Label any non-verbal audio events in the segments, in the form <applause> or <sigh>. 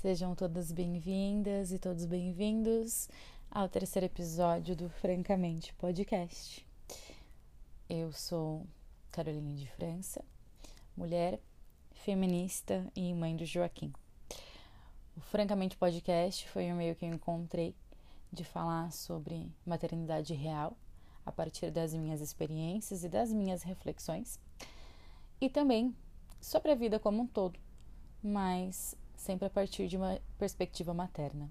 Sejam todas bem-vindas e todos bem-vindos ao terceiro episódio do Francamente Podcast. Eu sou Caroline de França, mulher, feminista e mãe do Joaquim. O Francamente Podcast foi o meio que eu encontrei de falar sobre maternidade real a partir das minhas experiências e das minhas reflexões e também sobre a vida como um todo, mas sempre a partir de uma perspectiva materna.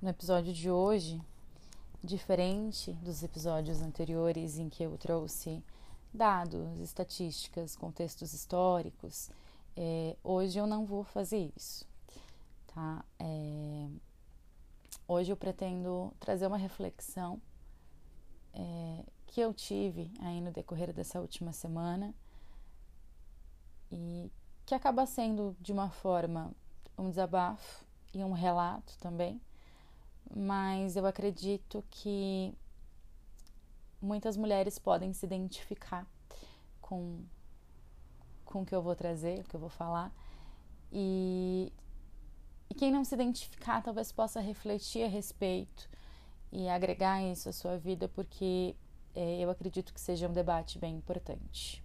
No episódio de hoje, diferente dos episódios anteriores em que eu trouxe dados, estatísticas, contextos históricos, é, hoje eu não vou fazer isso, tá? É, hoje eu pretendo trazer uma reflexão é, que eu tive aí no decorrer dessa última semana e que acaba sendo de uma forma um desabafo e um relato também, mas eu acredito que muitas mulheres podem se identificar com, com o que eu vou trazer, o que eu vou falar, e, e quem não se identificar talvez possa refletir a respeito e agregar isso à sua vida, porque é, eu acredito que seja um debate bem importante.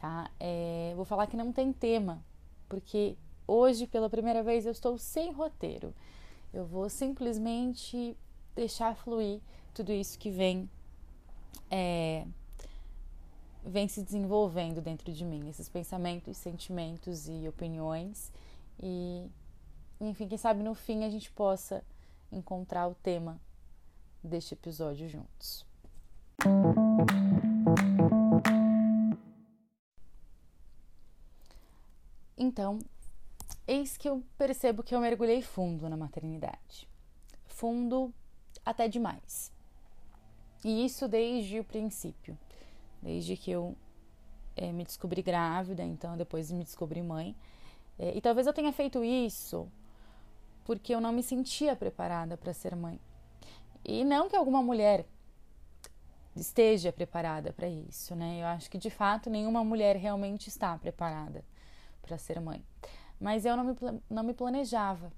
Tá? É, vou falar que não tem tema, porque hoje, pela primeira vez, eu estou sem roteiro. Eu vou simplesmente deixar fluir tudo isso que vem é, vem se desenvolvendo dentro de mim, esses pensamentos, sentimentos e opiniões. E, enfim, quem sabe no fim a gente possa encontrar o tema deste episódio juntos. Então, eis que eu percebo que eu mergulhei fundo na maternidade. Fundo até demais. E isso desde o princípio. Desde que eu é, me descobri grávida, então depois me descobri mãe. É, e talvez eu tenha feito isso porque eu não me sentia preparada para ser mãe. E não que alguma mulher esteja preparada para isso, né? Eu acho que de fato nenhuma mulher realmente está preparada para ser mãe. Mas eu não me, não me planejava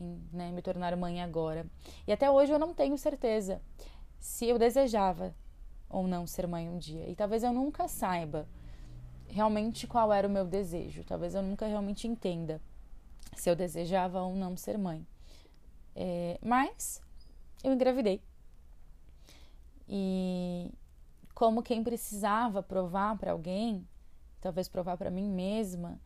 em né, me tornar mãe agora. E até hoje eu não tenho certeza se eu desejava ou não ser mãe um dia. E talvez eu nunca saiba realmente qual era o meu desejo. Talvez eu nunca realmente entenda se eu desejava ou não ser mãe. É, mas eu engravidei. E como quem precisava provar para alguém, talvez provar para mim mesma,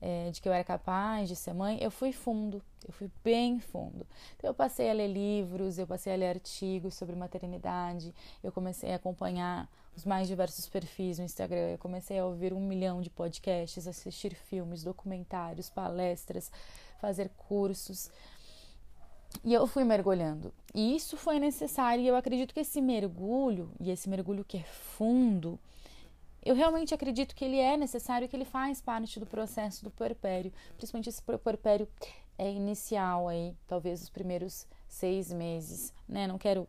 é, de que eu era capaz de ser mãe, eu fui fundo, eu fui bem fundo. Então, eu passei a ler livros, eu passei a ler artigos sobre maternidade, eu comecei a acompanhar os mais diversos perfis no Instagram, eu comecei a ouvir um milhão de podcasts, assistir filmes, documentários, palestras, fazer cursos. E eu fui mergulhando. E isso foi necessário. E eu acredito que esse mergulho, e esse mergulho que é fundo, eu realmente acredito que ele é necessário, que ele faz parte do processo do puerpério, principalmente esse puerpério é inicial aí, talvez os primeiros seis meses, né? Não quero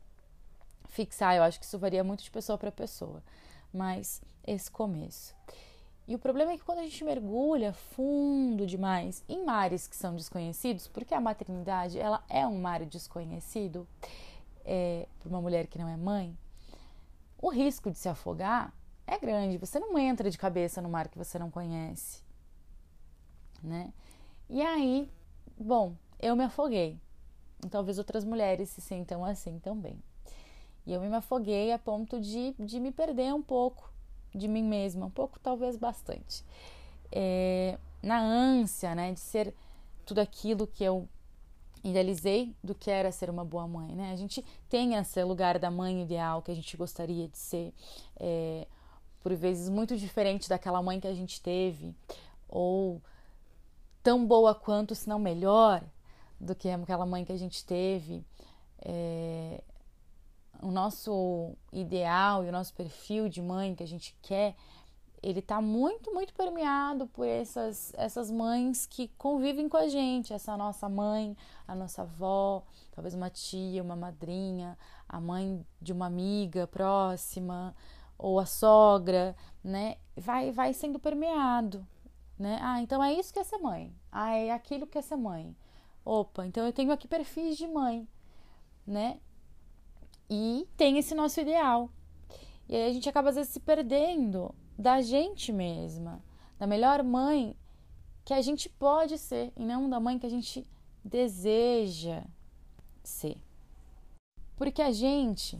fixar, eu acho que isso varia muito de pessoa para pessoa, mas esse começo. E o problema é que quando a gente mergulha fundo demais em mares que são desconhecidos, porque a maternidade ela é um mar desconhecido é, para uma mulher que não é mãe, o risco de se afogar é grande. Você não entra de cabeça no mar que você não conhece, né? E aí, bom, eu me afoguei. E talvez outras mulheres se sintam assim também. E eu me afoguei a ponto de, de me perder um pouco de mim mesma, um pouco, talvez bastante. É, na ânsia, né, de ser tudo aquilo que eu idealizei do que era ser uma boa mãe, né? A gente tem esse lugar da mãe ideal que a gente gostaria de ser, é, por vezes muito diferente daquela mãe que a gente teve, ou tão boa quanto, se não melhor, do que aquela mãe que a gente teve. É, o nosso ideal e o nosso perfil de mãe que a gente quer, ele tá muito, muito permeado por essas, essas mães que convivem com a gente, essa nossa mãe, a nossa avó, talvez uma tia, uma madrinha, a mãe de uma amiga próxima, ou a sogra, né? Vai, vai sendo permeado né? Ah, então é isso que é ser mãe. Ah, é aquilo que é ser mãe. Opa, então eu tenho aqui perfis de mãe, né? E tem esse nosso ideal. E aí a gente acaba às vezes se perdendo da gente mesma, da melhor mãe que a gente pode ser e não da mãe que a gente deseja ser. Porque a gente,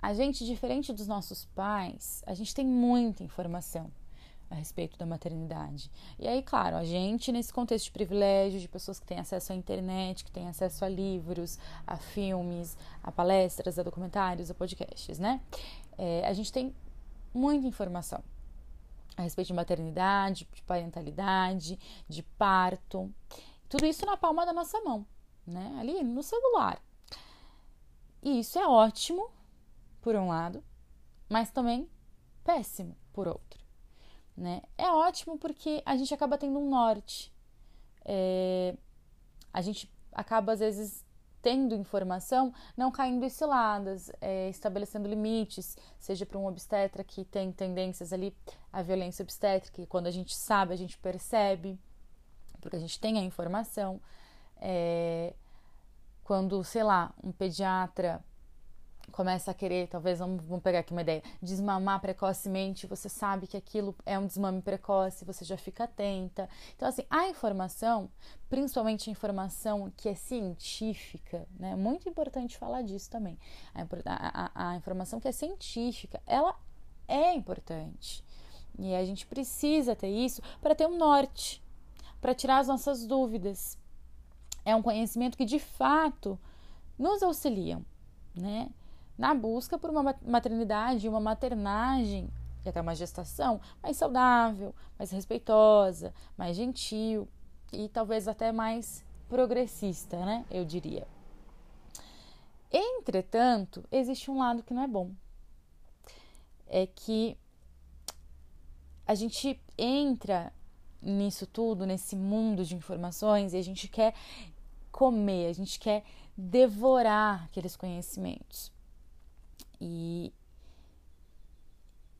a gente diferente dos nossos pais, a gente tem muita informação a respeito da maternidade. E aí, claro, a gente, nesse contexto de privilégio, de pessoas que têm acesso à internet, que têm acesso a livros, a filmes, a palestras, a documentários, a podcasts, né? É, a gente tem muita informação a respeito de maternidade, de parentalidade, de parto. Tudo isso na palma da nossa mão, né? Ali no celular. E isso é ótimo, por um lado, mas também péssimo, por outro né? É ótimo porque a gente acaba tendo um norte. É, a gente acaba, às vezes, tendo informação, não caindo em ciladas, é, estabelecendo limites, seja para um obstetra que tem tendências ali à violência obstétrica, e quando a gente sabe, a gente percebe, porque a gente tem a informação. É, quando, sei lá, um pediatra começa a querer, talvez vamos, vamos pegar aqui uma ideia, desmamar precocemente, você sabe que aquilo é um desmame precoce, você já fica atenta. Então, assim, a informação, principalmente a informação que é científica, né? É muito importante falar disso também. A, a, a informação que é científica, ela é importante. E a gente precisa ter isso para ter um norte, para tirar as nossas dúvidas. É um conhecimento que de fato nos auxiliam, né? Na busca por uma maternidade, uma maternagem e até uma gestação mais saudável, mais respeitosa, mais gentil e talvez até mais progressista, né? Eu diria. Entretanto, existe um lado que não é bom. É que a gente entra nisso tudo, nesse mundo de informações, e a gente quer comer, a gente quer devorar aqueles conhecimentos. E,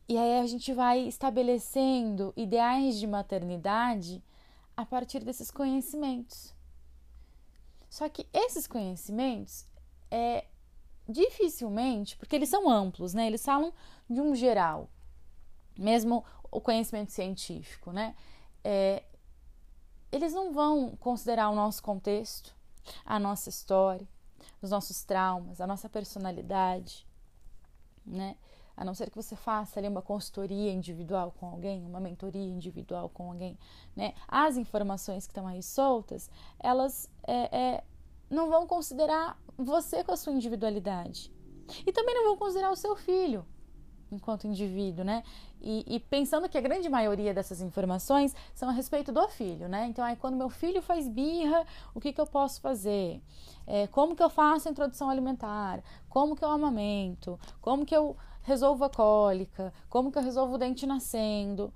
e aí a gente vai estabelecendo ideais de maternidade a partir desses conhecimentos. Só que esses conhecimentos é dificilmente, porque eles são amplos, né? Eles falam de um geral, mesmo o conhecimento científico, né? É, eles não vão considerar o nosso contexto, a nossa história, os nossos traumas, a nossa personalidade, né? A não ser que você faça ali uma consultoria individual com alguém, uma mentoria individual com alguém, né? As informações que estão aí soltas, elas é, é, não vão considerar você com a sua individualidade. E também não vão considerar o seu filho enquanto indivíduo, né? E, e, pensando que a grande maioria dessas informações são a respeito do filho, né? Então, aí, quando meu filho faz birra, o que, que eu posso fazer? É, como que eu faço a introdução alimentar? Como que eu amamento? Como que eu resolvo a cólica? Como que eu resolvo o dente nascendo?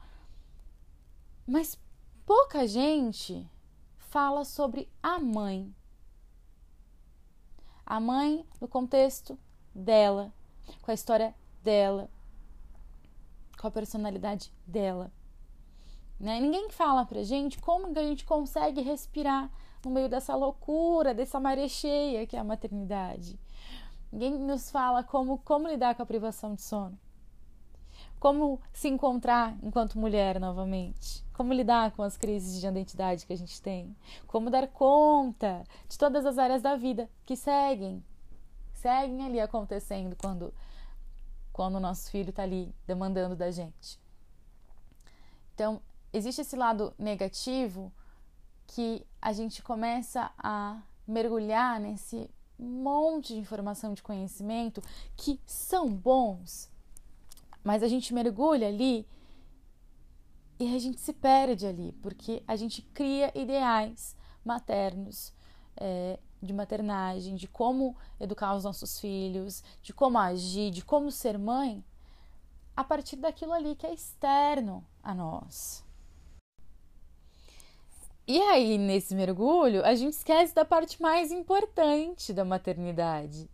Mas pouca gente fala sobre a mãe. A mãe no contexto dela, com a história dela, com a personalidade dela. Né? Ninguém fala pra gente como a gente consegue respirar no meio dessa loucura, dessa maré cheia que é a maternidade. Ninguém nos fala como, como lidar com a privação de sono. Como se encontrar enquanto mulher novamente. Como lidar com as crises de identidade que a gente tem. Como dar conta de todas as áreas da vida que seguem. Seguem ali acontecendo quando quando o nosso filho está ali demandando da gente. Então, existe esse lado negativo que a gente começa a mergulhar nesse monte de informação de conhecimento que são bons, mas a gente mergulha ali e a gente se perde ali, porque a gente cria ideais maternos é, de maternagem, de como educar os nossos filhos, de como agir, de como ser mãe, a partir daquilo ali que é externo a nós. E aí, nesse mergulho, a gente esquece da parte mais importante da maternidade,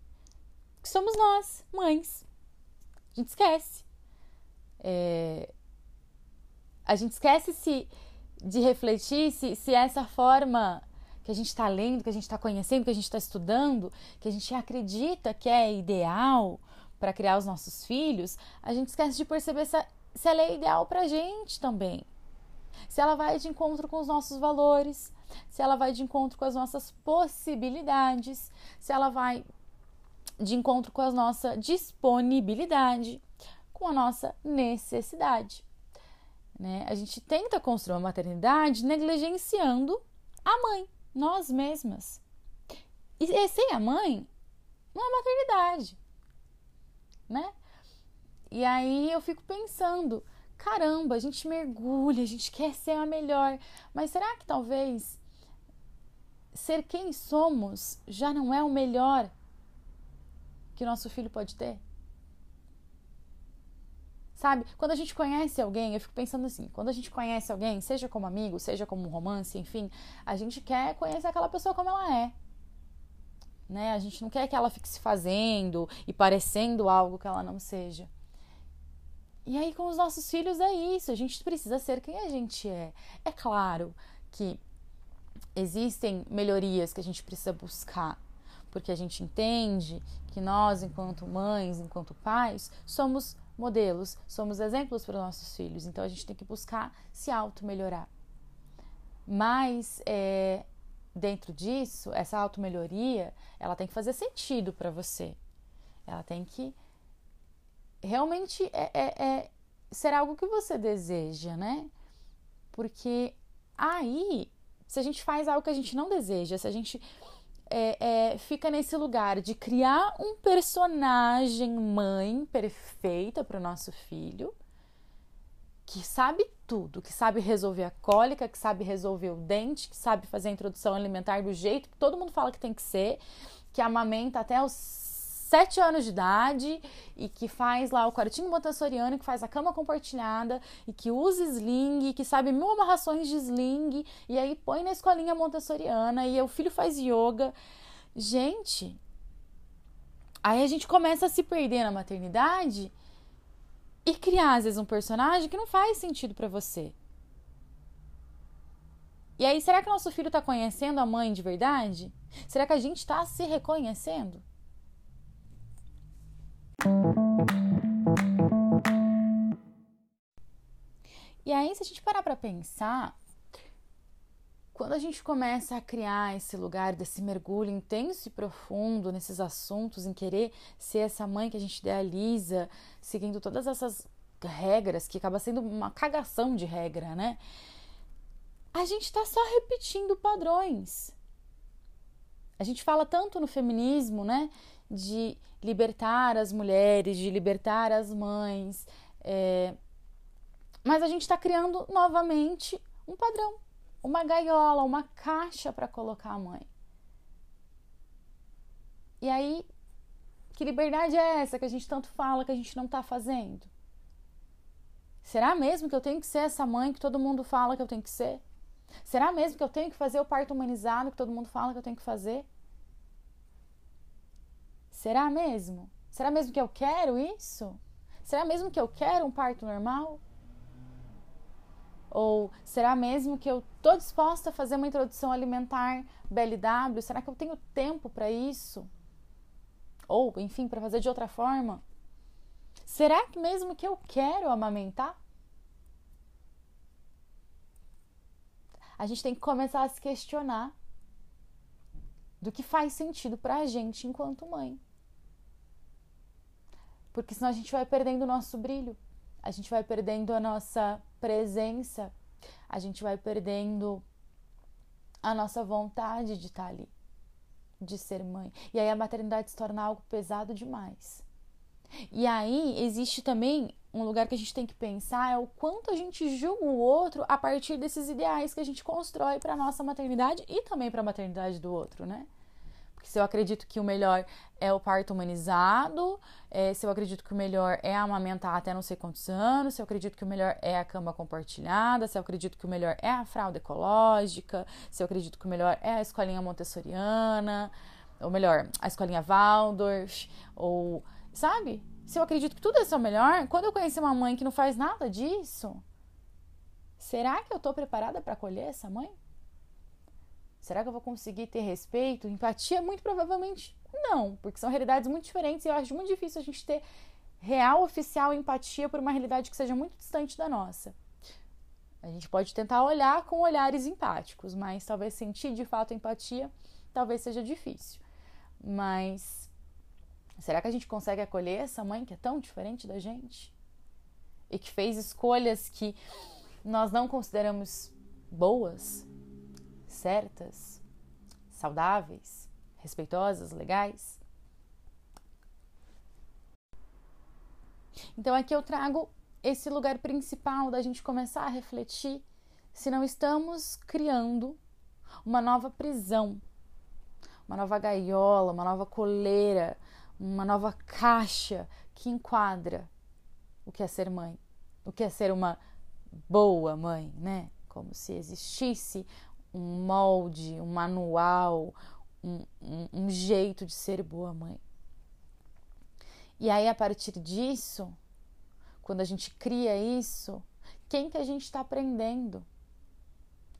que somos nós, mães. A gente esquece. É... A gente esquece se de refletir se, se essa forma que a gente está lendo, que a gente está conhecendo, que a gente está estudando, que a gente acredita que é ideal para criar os nossos filhos, a gente esquece de perceber se, se ela é ideal para a gente também. Se ela vai de encontro com os nossos valores, se ela vai de encontro com as nossas possibilidades, se ela vai de encontro com a nossa disponibilidade, com a nossa necessidade. Né? A gente tenta construir uma maternidade negligenciando a mãe, nós mesmas. E sem a mãe, não é maternidade, né? E aí eu fico pensando, caramba, a gente mergulha, a gente quer ser a melhor, mas será que talvez ser quem somos já não é o melhor que o nosso filho pode ter? Sabe? Quando a gente conhece alguém, eu fico pensando assim, quando a gente conhece alguém, seja como amigo, seja como romance, enfim, a gente quer conhecer aquela pessoa como ela é. Né? A gente não quer que ela fique se fazendo e parecendo algo que ela não seja. E aí, com os nossos filhos, é isso. A gente precisa ser quem a gente é. É claro que existem melhorias que a gente precisa buscar, porque a gente entende que nós, enquanto mães, enquanto pais, somos modelos, somos exemplos para os nossos filhos, então a gente tem que buscar se auto-melhorar. Mas é, dentro disso, essa auto-melhoria, ela tem que fazer sentido para você. Ela tem que realmente é, é, é, ser algo que você deseja, né? Porque aí, se a gente faz algo que a gente não deseja, se a gente é, é, fica nesse lugar de criar um personagem mãe perfeita para o nosso filho, que sabe tudo, que sabe resolver a cólica, que sabe resolver o dente, que sabe fazer a introdução alimentar do jeito que todo mundo fala que tem que ser, que amamenta até os sete anos de idade e que faz lá o quartinho montessoriano, que faz a cama compartilhada e que usa sling, que sabe mil amarrações de sling e aí põe na escolinha montessoriana e o filho faz yoga. Gente, aí a gente começa a se perder na maternidade e criar às vezes um personagem que não faz sentido para você. E aí, será que nosso filho está conhecendo a mãe de verdade? Será que a gente está se reconhecendo? E aí, se a gente parar para pensar, quando a gente começa a criar esse lugar desse mergulho intenso e profundo nesses assuntos, em querer ser essa mãe que a gente idealiza, seguindo todas essas regras, que acaba sendo uma cagação de regra, né? A gente está só repetindo padrões. A gente fala tanto no feminismo, né? de libertar as mulheres, de libertar as mães. É... Mas a gente está criando novamente um padrão, uma gaiola, uma caixa para colocar a mãe. E aí, que liberdade é essa que a gente tanto fala que a gente não está fazendo? Será mesmo que eu tenho que ser essa mãe que todo mundo fala que eu tenho que ser? Será mesmo que eu tenho que fazer o parto humanizado que todo mundo fala que eu tenho que fazer? Será mesmo? Será mesmo que eu quero isso? Será mesmo que eu quero um parto normal? Ou será mesmo que eu estou disposta a fazer uma introdução alimentar BLW? Será que eu tenho tempo para isso? Ou, enfim, para fazer de outra forma? Será que mesmo que eu quero amamentar? A gente tem que começar a se questionar do que faz sentido para a gente enquanto mãe porque senão a gente vai perdendo o nosso brilho, a gente vai perdendo a nossa presença, a gente vai perdendo a nossa vontade de estar ali, de ser mãe. E aí a maternidade se torna algo pesado demais. E aí existe também um lugar que a gente tem que pensar é o quanto a gente julga o outro a partir desses ideais que a gente constrói para nossa maternidade e também para a maternidade do outro, né? Se eu acredito que o melhor é o parto humanizado, é, se eu acredito que o melhor é amamentar até não sei quantos anos, se eu acredito que o melhor é a cama compartilhada, se eu acredito que o melhor é a fralda ecológica, se eu acredito que o melhor é a escolinha montessoriana, ou melhor, a escolinha Waldorf, ou sabe? Se eu acredito que tudo isso é o melhor, quando eu conheci uma mãe que não faz nada disso, será que eu estou preparada para acolher essa mãe? Será que eu vou conseguir ter respeito, empatia? Muito provavelmente não, porque são realidades muito diferentes e eu acho muito difícil a gente ter real, oficial empatia por uma realidade que seja muito distante da nossa. A gente pode tentar olhar com olhares empáticos, mas talvez sentir de fato empatia talvez seja difícil. Mas será que a gente consegue acolher essa mãe que é tão diferente da gente? E que fez escolhas que nós não consideramos boas, certas, saudáveis, respeitosas, legais? Então aqui eu trago esse lugar principal da gente começar a refletir se não estamos criando uma nova prisão, uma nova gaiola, uma nova coleira, uma nova caixa que enquadra o que é ser mãe, o que é ser uma boa mãe, né? Como se existisse um molde, um manual, um, um, um jeito de ser boa mãe. E aí, a partir disso, quando a gente cria isso, quem que a gente está aprendendo?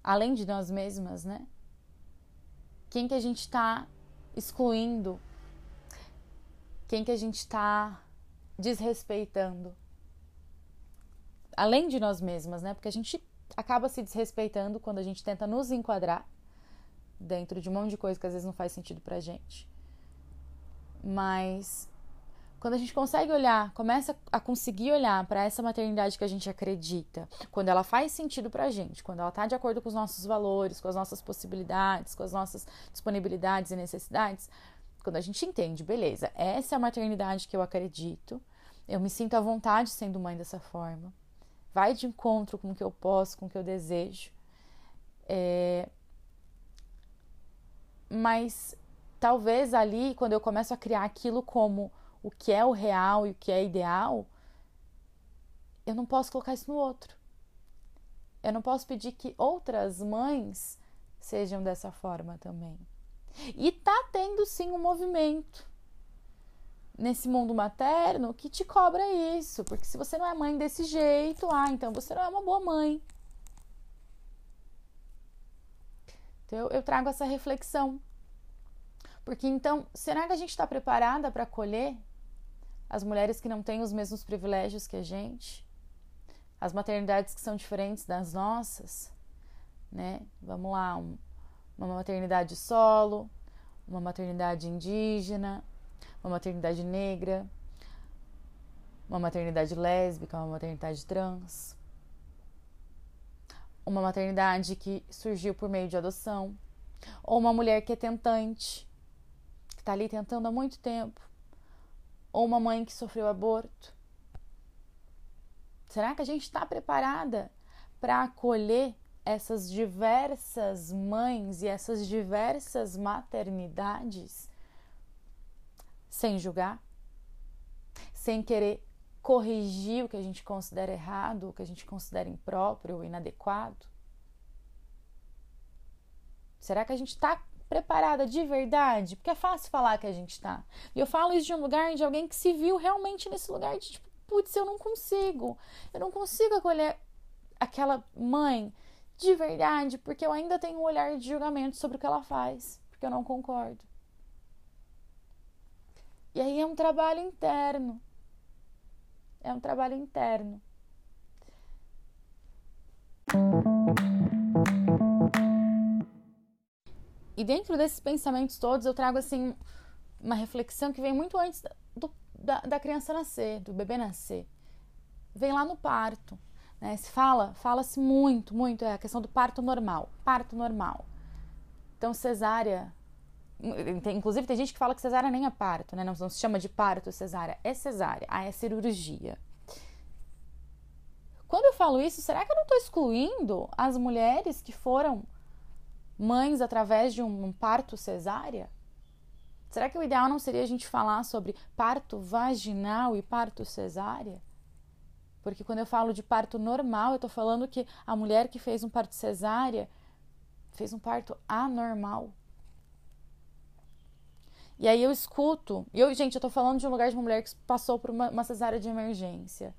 Além de nós mesmas, né? Quem que a gente está excluindo? Quem que a gente está desrespeitando? Além de nós mesmas, né? Porque a gente acaba se desrespeitando quando a gente tenta nos enquadrar dentro de um monte de coisa que às vezes não faz sentido pra gente. Mas quando a gente consegue olhar, começa a conseguir olhar para essa maternidade que a gente acredita, quando ela faz sentido para gente, quando ela está de acordo com os nossos valores, com as nossas possibilidades, com as nossas disponibilidades e necessidades, quando a gente entende, beleza, essa é a maternidade que eu acredito, eu me sinto à vontade sendo mãe dessa forma, vai de encontro com o que eu posso, com o que eu desejo, é... mas talvez ali, quando eu começo a criar aquilo como o que é o real e o que é ideal, eu não posso colocar isso no outro. Eu não posso pedir que outras mães sejam dessa forma também. E tá tendo sim um movimento nesse mundo materno que te cobra isso, porque se você não é mãe desse jeito, ah, então você não é uma boa mãe. Então eu, eu trago essa reflexão. Porque então, será que a gente está preparada para acolher as mulheres que não têm os mesmos privilégios que a gente, as maternidades que são diferentes das nossas, né? Vamos lá, um, uma maternidade solo, uma maternidade indígena, uma maternidade negra, uma maternidade lésbica, uma maternidade trans, uma maternidade que surgiu por meio de adoção, ou uma mulher que é tentante, que está ali tentando há muito tempo, ou uma mãe que sofreu aborto? Será que a gente está preparada para acolher essas diversas mães e essas diversas maternidades sem julgar, sem querer corrigir o que a gente considera errado, o que a gente considera impróprio ou inadequado? Será que a gente está preparada de verdade? Porque é fácil falar que a gente tá. E eu falo isso de um lugar de alguém que se viu realmente nesse lugar de tipo, putz, eu não consigo. Eu não consigo acolher aquela mãe de verdade, porque eu ainda tenho um olhar de julgamento sobre o que ela faz, porque eu não concordo. E aí é um trabalho interno. É um trabalho interno. E dentro desses pensamentos todos, eu trago assim uma reflexão que vem muito antes do, da, da criança nascer, do bebê nascer. Vem lá no parto. Né? Se fala, fala-se muito, muito, é a questão do parto normal. Parto normal. Então, cesárea. Inclusive, tem gente que fala que cesárea nem é parto, né? Não, não se chama de parto cesárea, é cesárea, ah, é cirurgia. Quando eu falo isso, será que eu não estou excluindo as mulheres que foram mães através de um parto cesárea? Será que o ideal não seria a gente falar sobre parto vaginal e parto cesárea? Porque quando eu falo de parto normal, eu estou falando que a mulher que fez um parto cesárea fez um parto anormal. E aí eu escuto, e eu, gente, eu tô falando de um lugar de uma mulher que passou por uma, uma cesárea de emergência.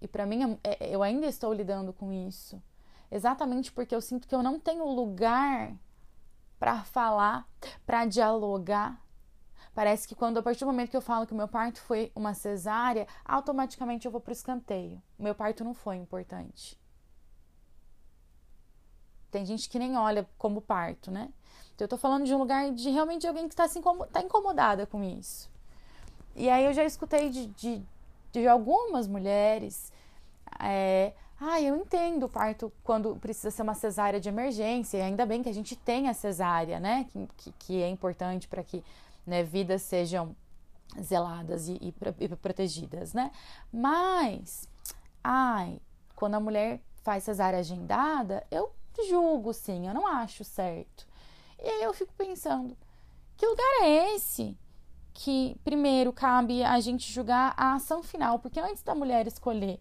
E para mim, é, eu ainda estou lidando com isso. exatamente porque eu sinto que eu não tenho lugar para falar, para dialogar. Parece que quando a partir do momento que eu falo que o meu parto foi uma cesárea, automaticamente eu vou para o escanteio. O meu parto não foi importante. Tem gente que nem olha como parto, né? Então eu tô falando de um lugar de realmente alguém que está tá incomodada com isso. E aí eu já escutei de, de, de algumas mulheres. É, ah, eu entendo o parto quando precisa ser uma cesárea de emergência, e ainda bem que a gente tem a cesárea, né? Que, que, que é importante para que né, vidas sejam zeladas e, e, e, protegidas, né? Mas, ai, quando a mulher faz cesárea agendada, eu julgo sim, eu não acho certo. E aí eu fico pensando, que lugar é esse? Que primeiro cabe a gente julgar a ação final, porque antes da mulher escolher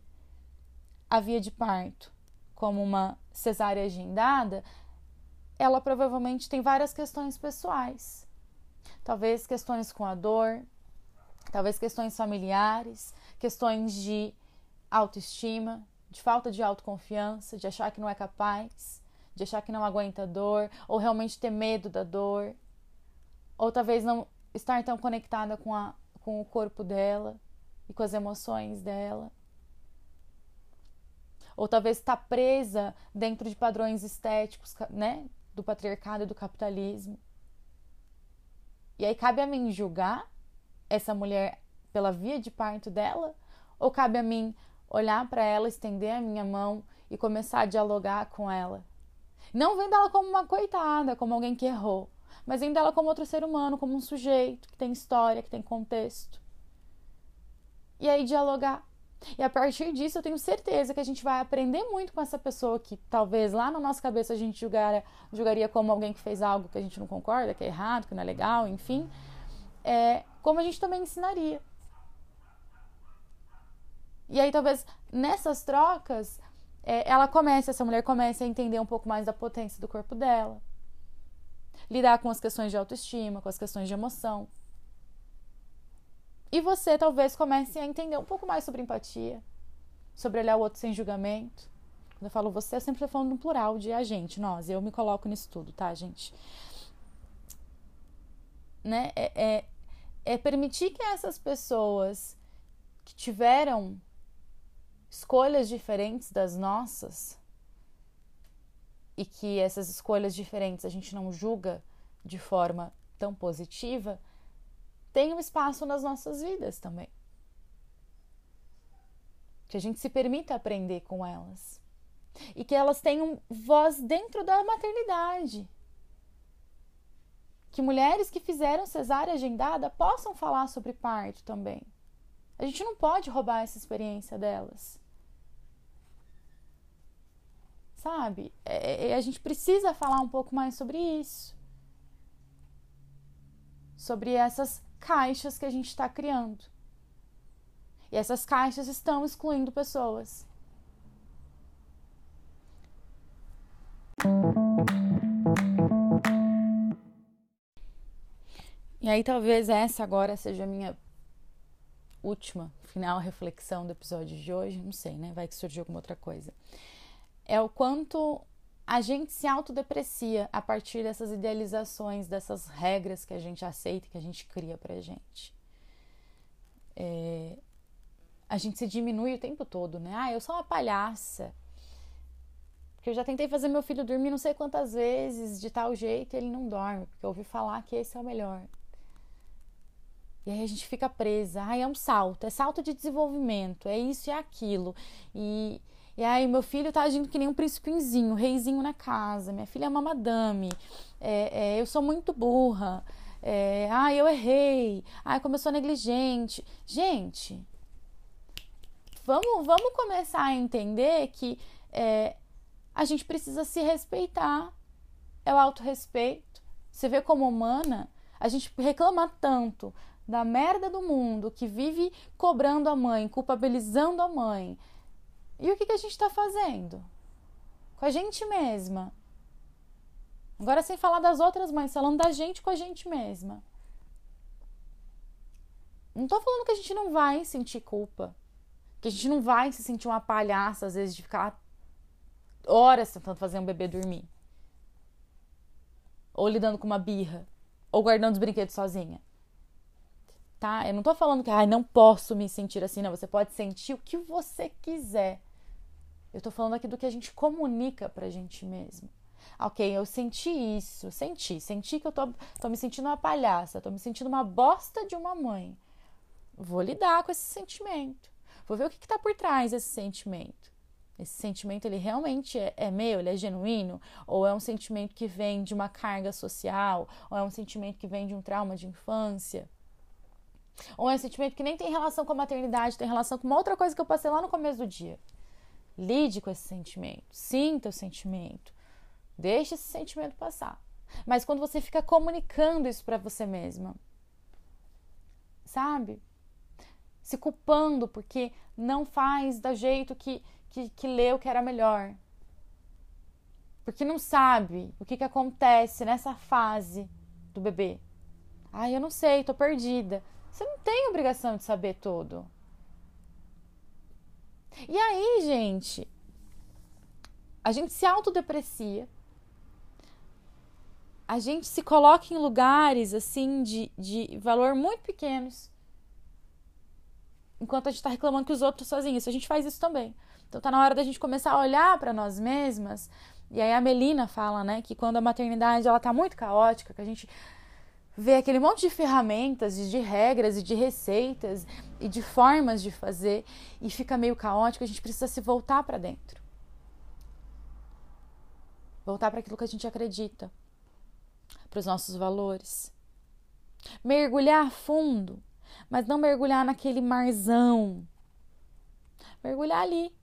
a via de parto como uma cesárea agendada, ela provavelmente tem várias questões pessoais. Talvez questões com a dor, talvez questões familiares, questões de autoestima, de falta de autoconfiança, de achar que não é capaz, de achar que não aguenta dor, ou realmente ter medo da dor, ou talvez não estar tão conectada com, a, com o corpo dela e com as emoções dela ou talvez está presa dentro de padrões estéticos, né, do patriarcado e do capitalismo. E aí cabe a mim julgar essa mulher pela via de parto dela, ou cabe a mim olhar para ela, estender a minha mão e começar a dialogar com ela? Não vendo ela como uma coitada, como alguém que errou, mas vendo ela como outro ser humano, como um sujeito que tem história, que tem contexto. E aí dialogar e a partir disso, eu tenho certeza que a gente vai aprender muito com essa pessoa que talvez lá na nossa cabeça a gente julgaria, julgaria como alguém que fez algo que a gente não concorda, que é errado, que não é legal, enfim. É, como a gente também ensinaria. E aí, talvez nessas trocas, é, ela comece, essa mulher comece a entender um pouco mais da potência do corpo dela, lidar com as questões de autoestima, com as questões de emoção. E você talvez comece a entender um pouco mais sobre empatia, sobre olhar o outro sem julgamento. Quando eu falo você, eu sempre estou falando no plural de a gente, nós. Eu me coloco nisso tudo, tá, gente? Né? É, é, é permitir que essas pessoas que tiveram escolhas diferentes das nossas e que essas escolhas diferentes a gente não julga de forma tão positiva, tenham espaço nas nossas vidas também. Que a gente se permita aprender com elas. E que elas tenham voz dentro da maternidade. Que mulheres que fizeram cesárea agendada possam falar sobre parto também. A gente não pode roubar essa experiência delas. Sabe? É, é a gente precisa falar um pouco mais sobre isso. Sobre essas caixas que a gente está criando. E essas caixas estão excluindo pessoas. E aí, talvez essa agora seja a minha última, final reflexão do episódio de hoje. Não sei, né? Vai que surgiu alguma outra coisa. É o quanto a gente se autodeprecia a partir dessas idealizações, dessas regras que a gente aceita, que a gente cria pra gente. É, a gente se diminui o tempo todo, né? Ah, eu sou uma palhaça. Porque eu já tentei fazer meu filho dormir não sei quantas vezes, de tal jeito, e ele não dorme, porque eu ouvi falar que esse é o melhor. E aí a gente fica presa. Ah, é um salto, é salto de desenvolvimento, é isso e é aquilo. E e aí, meu filho tá agindo que nem um príncipezinho, reizinho na casa. Minha filha é uma madame. É, é, eu sou muito burra. É, ah, eu errei. Ah, como eu sou negligente. Gente, vamos, vamos começar a entender que é, a gente precisa se respeitar. É o autorrespeito. Você vê como humana, a gente reclama tanto da merda do mundo que vive cobrando a mãe, culpabilizando a mãe, e o que, que a gente está fazendo? Com a gente mesma. Agora, sem falar das outras mães, falando da gente com a gente mesma. Não estou falando que a gente não vai sentir culpa. Que a gente não vai se sentir uma palhaça, às vezes, de ficar horas tentando fazer um bebê dormir. Ou lidando com uma birra. Ou guardando os brinquedos sozinha. Tá? Eu não tô falando que, ai, não posso me sentir assim, não. Você pode sentir o que você quiser. Eu tô falando aqui do que a gente comunica pra gente mesmo. Ok, eu senti isso, senti, senti que eu tô, tô me sentindo uma palhaça, tô me sentindo uma bosta de uma mãe. Vou lidar com esse sentimento. Vou ver o que está por trás desse sentimento. Esse sentimento ele realmente é, é, meu, ele é genuíno? Ou é um sentimento que vem de uma carga social? Ou é um sentimento que vem de um trauma de infância? Ou é um sentimento que nem tem relação com a maternidade, tem relação com uma outra coisa que eu passei lá no começo do dia? Lide com esse sentimento, sinta o sentimento, deixe esse sentimento passar. Mas quando você fica comunicando isso para você mesma, sabe? Se culpando porque não faz da jeito que, que, que leu que era melhor. Porque não sabe o que, que acontece nessa fase do bebê. Ai, eu não sei, tô perdida. Você não tem obrigação de saber tudo. E aí, gente, a gente se autodeprecia, a gente se coloca em lugares assim de, de valor muito pequenos, enquanto a gente está reclamando que os outros sozinhos. A gente faz isso também. Então tá na hora da gente começar a olhar para nós mesmas. E aí a Melina fala, né, que quando a maternidade ela tá muito caótica, que a gente vê aquele monte de ferramentas, e de regras e de receitas e de formas de fazer e fica meio caótico, a gente precisa se voltar para dentro. Voltar para aquilo que a gente acredita, para os nossos valores. Mergulhar fundo, mas não mergulhar naquele marzão. Mergulhar ali,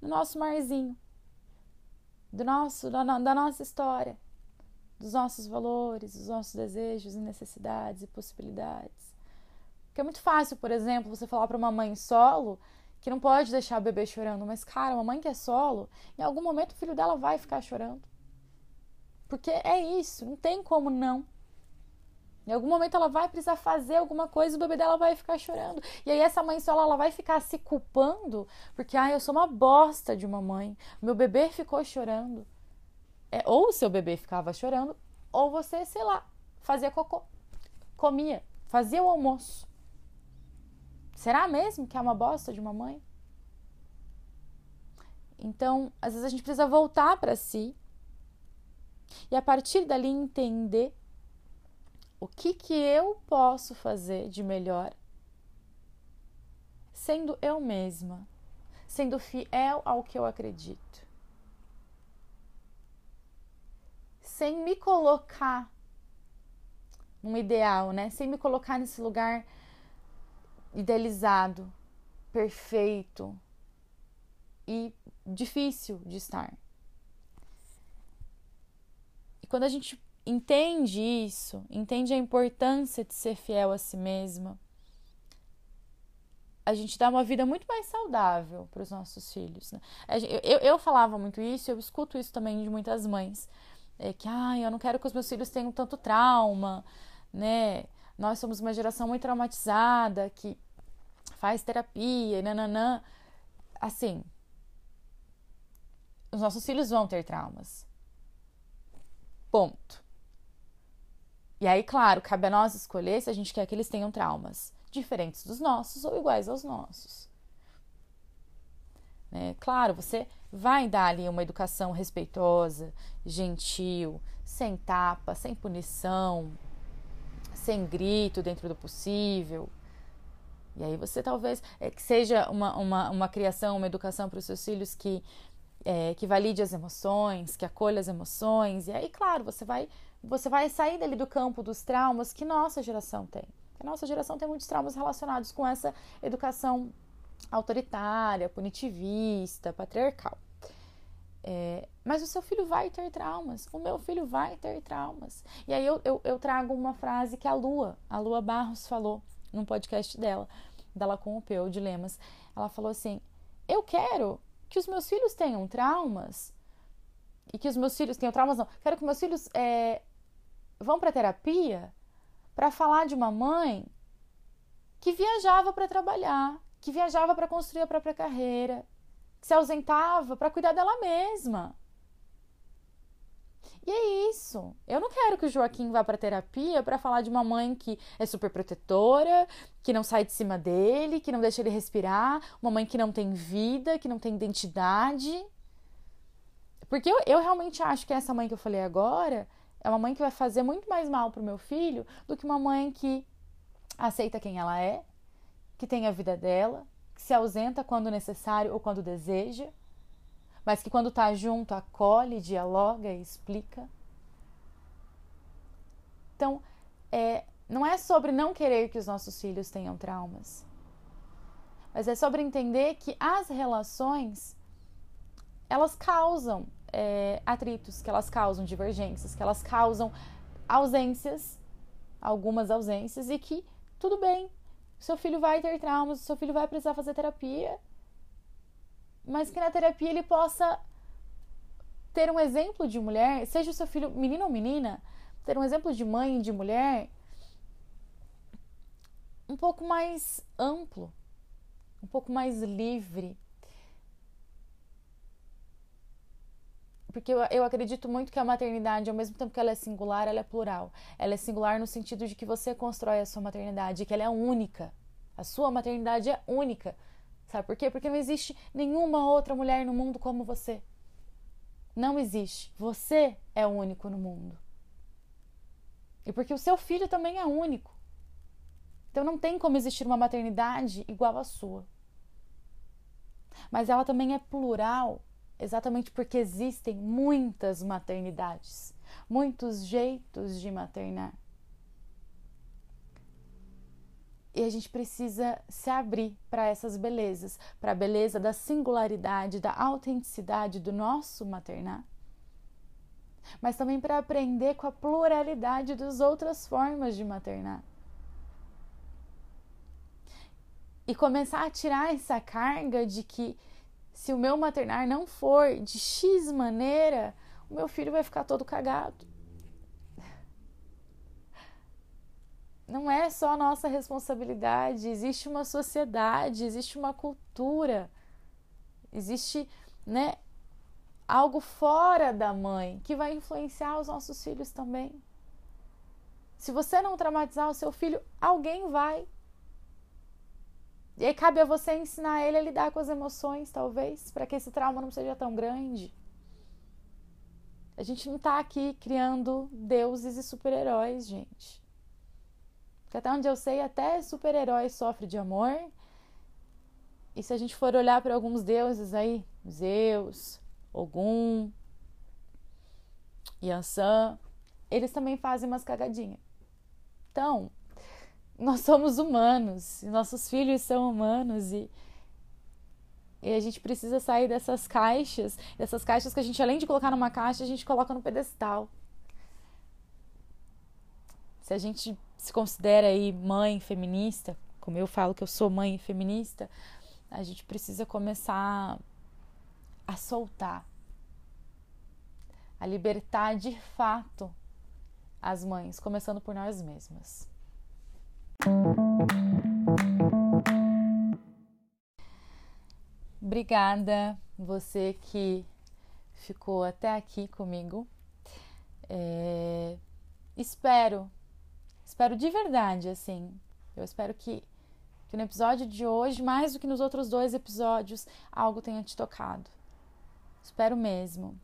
no nosso marzinho, do nosso, da, da nossa história dos nossos valores, dos nossos desejos e necessidades e possibilidades. Porque é muito fácil, por exemplo, você falar para uma mãe solo que não pode deixar o bebê chorando, mas cara, uma mãe que é solo, em algum momento o filho dela vai ficar chorando. Porque é isso, não tem como não. Em algum momento ela vai precisar fazer alguma coisa e o bebê dela vai ficar chorando. E aí essa mãe solo ela vai ficar se culpando porque ah, eu sou uma bosta de uma mãe. Meu bebê ficou chorando. É, ou o seu bebê ficava chorando, ou você, sei lá, fazia cocô, comia, fazia o almoço. Será mesmo que é uma bosta de uma mãe? Então, às vezes a gente precisa voltar para si e a partir dali entender o que que eu posso fazer de melhor sendo eu mesma, sendo fiel ao que eu acredito. Sem me colocar num ideal, né? Sem me colocar nesse lugar idealizado, perfeito e difícil de estar. E quando a gente entende isso, entende a importância de ser fiel a si mesma, a gente dá uma vida muito mais saudável para os nossos filhos. Né? Eu, eu, eu, falava muito isso, eu escuto isso também de muitas mães é, que ah, eu não quero que os meus filhos tenham tanto trauma, né? Nós somos uma geração muito traumatizada que faz terapia e nananã. Assim, os nossos filhos vão ter traumas. Ponto. E aí, claro, cabe a nós escolher se a gente quer que eles tenham traumas diferentes dos nossos ou iguais aos nossos. Né? Claro, você vai dar ali uma educação respeitosa, gentil, sem tapa, sem punição, sem grito dentro do possível. E aí você talvez é, que seja uma, uma, uma criação, uma educação para os seus filhos que, é, que valide as emoções, que acolha as emoções. E aí, claro, você vai, você vai sair dali do campo dos traumas que nossa geração tem. A nossa geração tem muitos traumas relacionados com essa educação autoritária, punitivista, patriarcal. É, mas o seu filho vai ter traumas, o meu filho vai ter traumas. E aí eu, eu, eu, trago uma frase que a Lua, a Lua Barros falou num podcast dela, dela com o Peu Dilemas. Ela falou assim: Eu quero que os meus filhos tenham traumas e que os meus filhos tenham traumas, não. Quero que meus filhos é, vão para terapia para falar de uma mãe que viajava para trabalhar, que viajava para construir a própria carreira, que se ausentava para cuidar dela mesma. E é isso. Eu não quero que o Joaquim vá para terapia para falar de uma mãe que é super protetora, que não sai de cima dele, que não deixa ele respirar, uma mãe que não tem vida, que não tem identidade. Porque eu, eu realmente acho que essa mãe que eu falei agora é uma mãe que vai fazer muito mais mal pro meu filho do que uma mãe que aceita quem ela é, que tem a vida dela, que se ausenta quando necessário ou quando deseja mas que quando está junto acolhe, dialoga e explica. Então, é, não é sobre não querer que os nossos filhos tenham traumas, mas é sobre entender que as relações elas causam é, atritos, que elas causam divergências, que elas causam ausências, algumas ausências, e que tudo bem, seu filho vai ter traumas, seu filho vai precisar fazer terapia, mas que na terapia ele possa ter um exemplo de mulher, seja o seu filho menino ou menina, ter um exemplo de mãe e de mulher um pouco mais amplo, um pouco mais livre. Porque eu, eu acredito muito que a maternidade, ao mesmo tempo que ela é singular, ela é plural. Ela é singular no sentido de que você constrói a sua maternidade, que ela é única. A sua maternidade é única. Sabe por quê? Porque não existe nenhuma outra mulher no mundo como você. Não existe. Você é único no mundo. E porque o seu filho também é único. Então não tem como existir uma maternidade igual à sua. Mas ela também é plural, exatamente porque existem muitas maternidades, muitos jeitos de maternar. E a gente precisa se abrir para essas belezas, para a beleza da singularidade, da autenticidade do nosso maternar, mas também para aprender com a pluralidade das outras formas de maternar. E começar a tirar essa carga de que se o meu maternar não for de X maneira, o meu filho vai ficar todo cagado. não é só nossa responsabilidade, existe uma sociedade, existe uma cultura, existe, né, algo fora da mãe que vai influenciar os nossos filhos também. Se você não traumatizar o seu filho, alguém vai. E aí cabe a você ensinar ele a lidar com as emoções, talvez, para que esse trauma não seja tão grande. A gente não está aqui criando deuses e super-heróis, gente. Que até onde eu sei, até super-herói sofre de amor. E se a gente for olhar para alguns deuses aí, Zeus, Ogum, Yansan, eles também fazem umas cagadinhas. Então, nós somos humanos, nossos filhos são humanos e, e a gente precisa sair dessas caixas, dessas caixas que a gente, além de colocar numa caixa, a gente coloca no pedestal. Se a gente se considera aí mãe feminista, como eu falo que eu sou mãe feminista, a gente precisa começar a soltar, a libertar de fato as mães, começando por nós mesmas. Obrigada você que ficou até aqui comigo. É, espero Espero de verdade, assim. Eu espero que, que no episódio de hoje, mais do que nos outros dois episódios, algo tenha te tocado. Espero mesmo.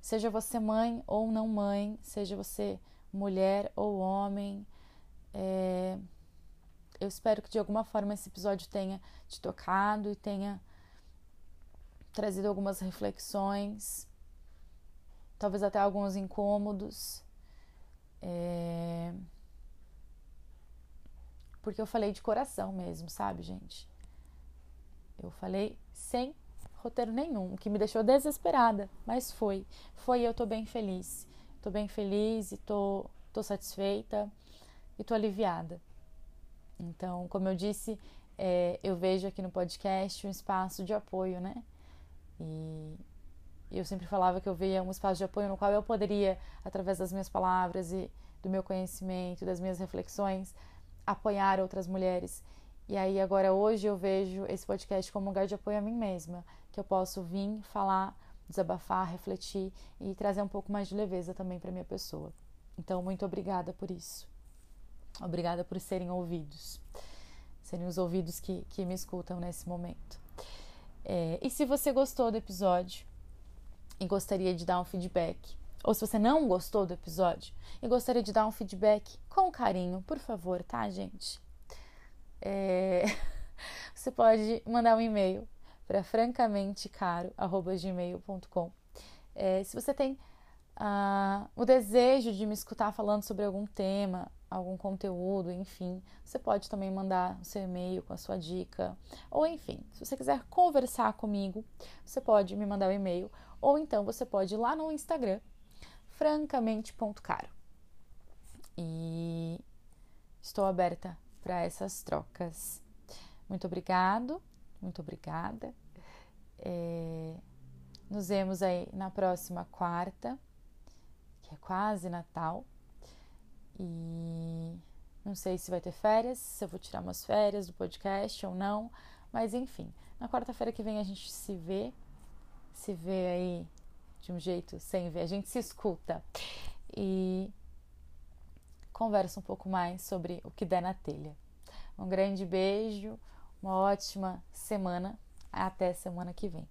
Seja você mãe ou não mãe, seja você mulher ou homem, é... eu espero que de alguma forma esse episódio tenha te tocado e tenha trazido algumas reflexões, talvez até alguns incômodos. É porque eu falei de coração mesmo, sabe, gente? Eu falei sem roteiro nenhum, o que me deixou desesperada, mas foi. Foi eu tô bem feliz. Tô bem feliz e tô, tô satisfeita e tô aliviada. Então, como eu disse, é, eu vejo aqui no podcast um espaço de apoio, né? E eu sempre falava que eu via um espaço de apoio no qual eu poderia, através das minhas palavras e do meu conhecimento, das minhas reflexões, apoiar outras mulheres. E aí agora hoje eu vejo esse podcast como um lugar de apoio a mim mesma, que eu posso vir falar desabafar, refletir e trazer um pouco mais de leveza também para minha pessoa. Então, muito obrigada por isso. Obrigada por serem ouvidos, serem os ouvidos que, que me escutam nesse momento. É, e se você gostou do episódio e gostaria de dar um feedback, ou se você não gostou do episódio e gostaria de dar um feedback com carinho, por favor, tá, gente? É... <laughs> Você pode mandar um e-mail para francamentecaro.gmail.com. É, se você tem uh, o desejo de me escutar falando sobre algum tema, algum conteúdo, enfim, você pode também mandar o seu e-mail com a sua dica. Ou enfim, se você quiser conversar comigo, você pode me mandar o um e-mail. Ou então você pode ir lá no Instagram, francamente.caro. E estou aberta para essas trocas. Muito obrigado, muito obrigada. É, nos vemos aí na próxima quarta, que é quase Natal. E não sei se vai ter férias, se eu vou tirar umas férias do podcast ou não, mas enfim, na quarta-feira que vem a gente se vê, se vê aí de um jeito sem ver, a gente se escuta e conversa um pouco mais sobre o que der na telha. Um grande beijo, uma ótima semana, até semana que vem.